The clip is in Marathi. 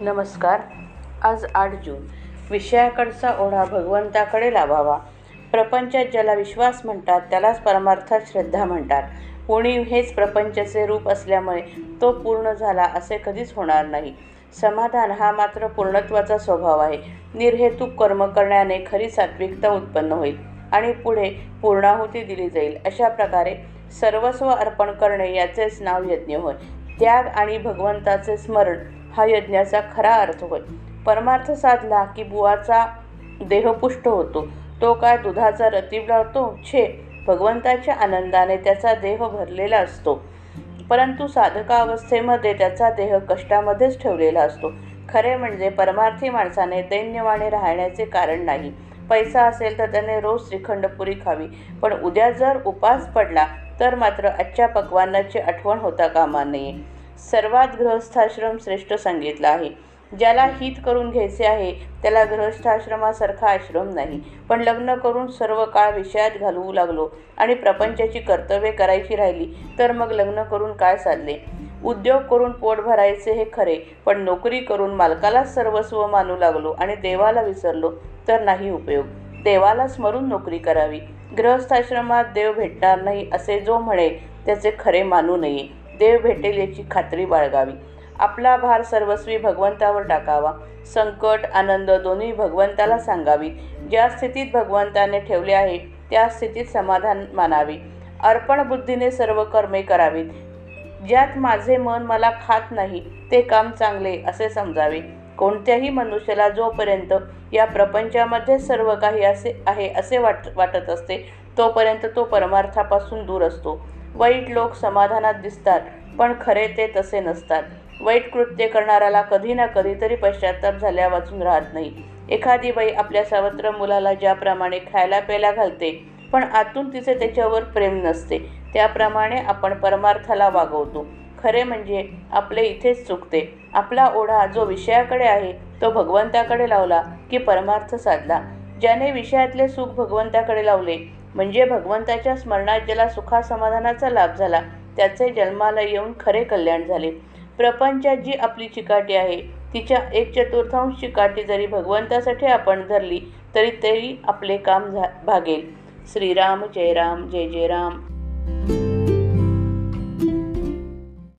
नमस्कार. आज आठ जून. विषयाकडचा ओढा भगवंताकडे लावावा. प्रपंचात ज्याला विश्वास म्हणतात त्यालाच परमार्थात श्रद्धा म्हणतात. उणीव हेच प्रपंचाचे रूप असल्यामुळे तो पूर्ण झाला असे कधीच होणार नाही. समाधान हा मात्र पूर्णत्वाचा स्वभाव आहे. निर्हेतुक कर्म करण्याने खरी सात्विकता उत्पन्न होईल आणि पुढे पूर्णाहुती दिली जाईल. अशा प्रकारे सर्वस्व अर्पण करणे याचेच नाव यज्ञ होय. त्याग आणि भगवंताचे स्मरण हा यज्ञाचा खरा अर्थ होय. परमार्थ साधला की बुवाचा देह पुष्ट होतो. तो काय दुधाचा रतीब लावतो. छे भगवंताच्या आनंदाने त्याचा देह भरलेला असतो. परंतु साधकावस्थेमध्ये त्याचा देह कष्टामध्येच ठेवलेला असतो. खरे म्हणजे परमार्थी माणसाने दैन्यवाने राहण्याचे कारण नाही. पैसा असेल तर त्याने रोज श्रीखंडपुरी खावी. पण उद्या जर उपास पडला तर मात्र आजच्या पकवानाची आठवण होता कामा नये. सर्वात गृहस्थाश्रम श्रेष्ठ सांगितला आहे. ज्याला हित करून घ्यायचे आहे त्याला गृहस्थाश्रमासारखा आश्रम नाही. पण लग्न करून सर्व काळ विषयात घालवू लागलो आणि प्रपंचाची कर्तव्ये करायची राहिली तर मग लग्न करून काय साधले उद्योग करून पोट भरायचे हे खरे पण नोकरी करून मालकालाच सर्वस्व मानू लागलो आणि देवाला विसरलो तर नाही उपयोग. देवाला स्मरून नोकरी करावी. गृहस्थाश्रमात देव भेटणार नाही असे जो म्हणे त्याचे खरे मानू नये. देव भेटेल याची खात्री बाळगावी. आपला भार सर्वस्वी भगवंतावर टाकावा. संकट आनंद दोन्ही भगवंताला सांगावी. ज्या स्थितीत भगवंताने ठेवले आहे त्या स्थितीत समाधान मानावे. अर्पण बुद्धीने सर्व कर्मे करावीत. ज्यात माझे मन मला खात नाही ते काम चांगले असे समजावे. कोणत्याही मनुष्याला जोपर्यंत या प्रपंचामध्ये सर्व काही असे आहे असे वाट वाटत असते तोपर्यंत तो परमार्थापासून दूर असतो. वाईट लोक समाधानात दिसतात पण खरे ते तसे नसतात. वाईट कृत्य करणाऱ्याला कधी ना कधीतरी पश्चाताप झाल्या वाचून राहत नाही. एखादी बाई आपल्या सावत्र मुलाला ज्याप्रमाणे खायला प्यायला घालते पण आतून तिचे त्याच्यावर प्रेम नसते. त्याप्रमाणे आपण परमार्थाला वागवतो. खरे म्हणजे आपले इथेच चुकते. आपला ओढा जो विषयाकडे आहे तो भगवंताकडे लावला की परमार्थ साधला. ज्याने विषयातले सुख भगवंताकडे लावले म्हणजे भगवंताच्या स्मरणात ज्याला सुखासमाधानाचा लाभ झाला त्याचे जन्माला येऊन खरे कल्याण झाले. प्रपंचात जी आपली चिकाटी आहे तिच्या एक चतुर्थांश चिकाटी जरी भगवंतासाठी आपण धरली तरी तरी आपले काम झा भागेल. श्रीराम जय राम जय जय राम.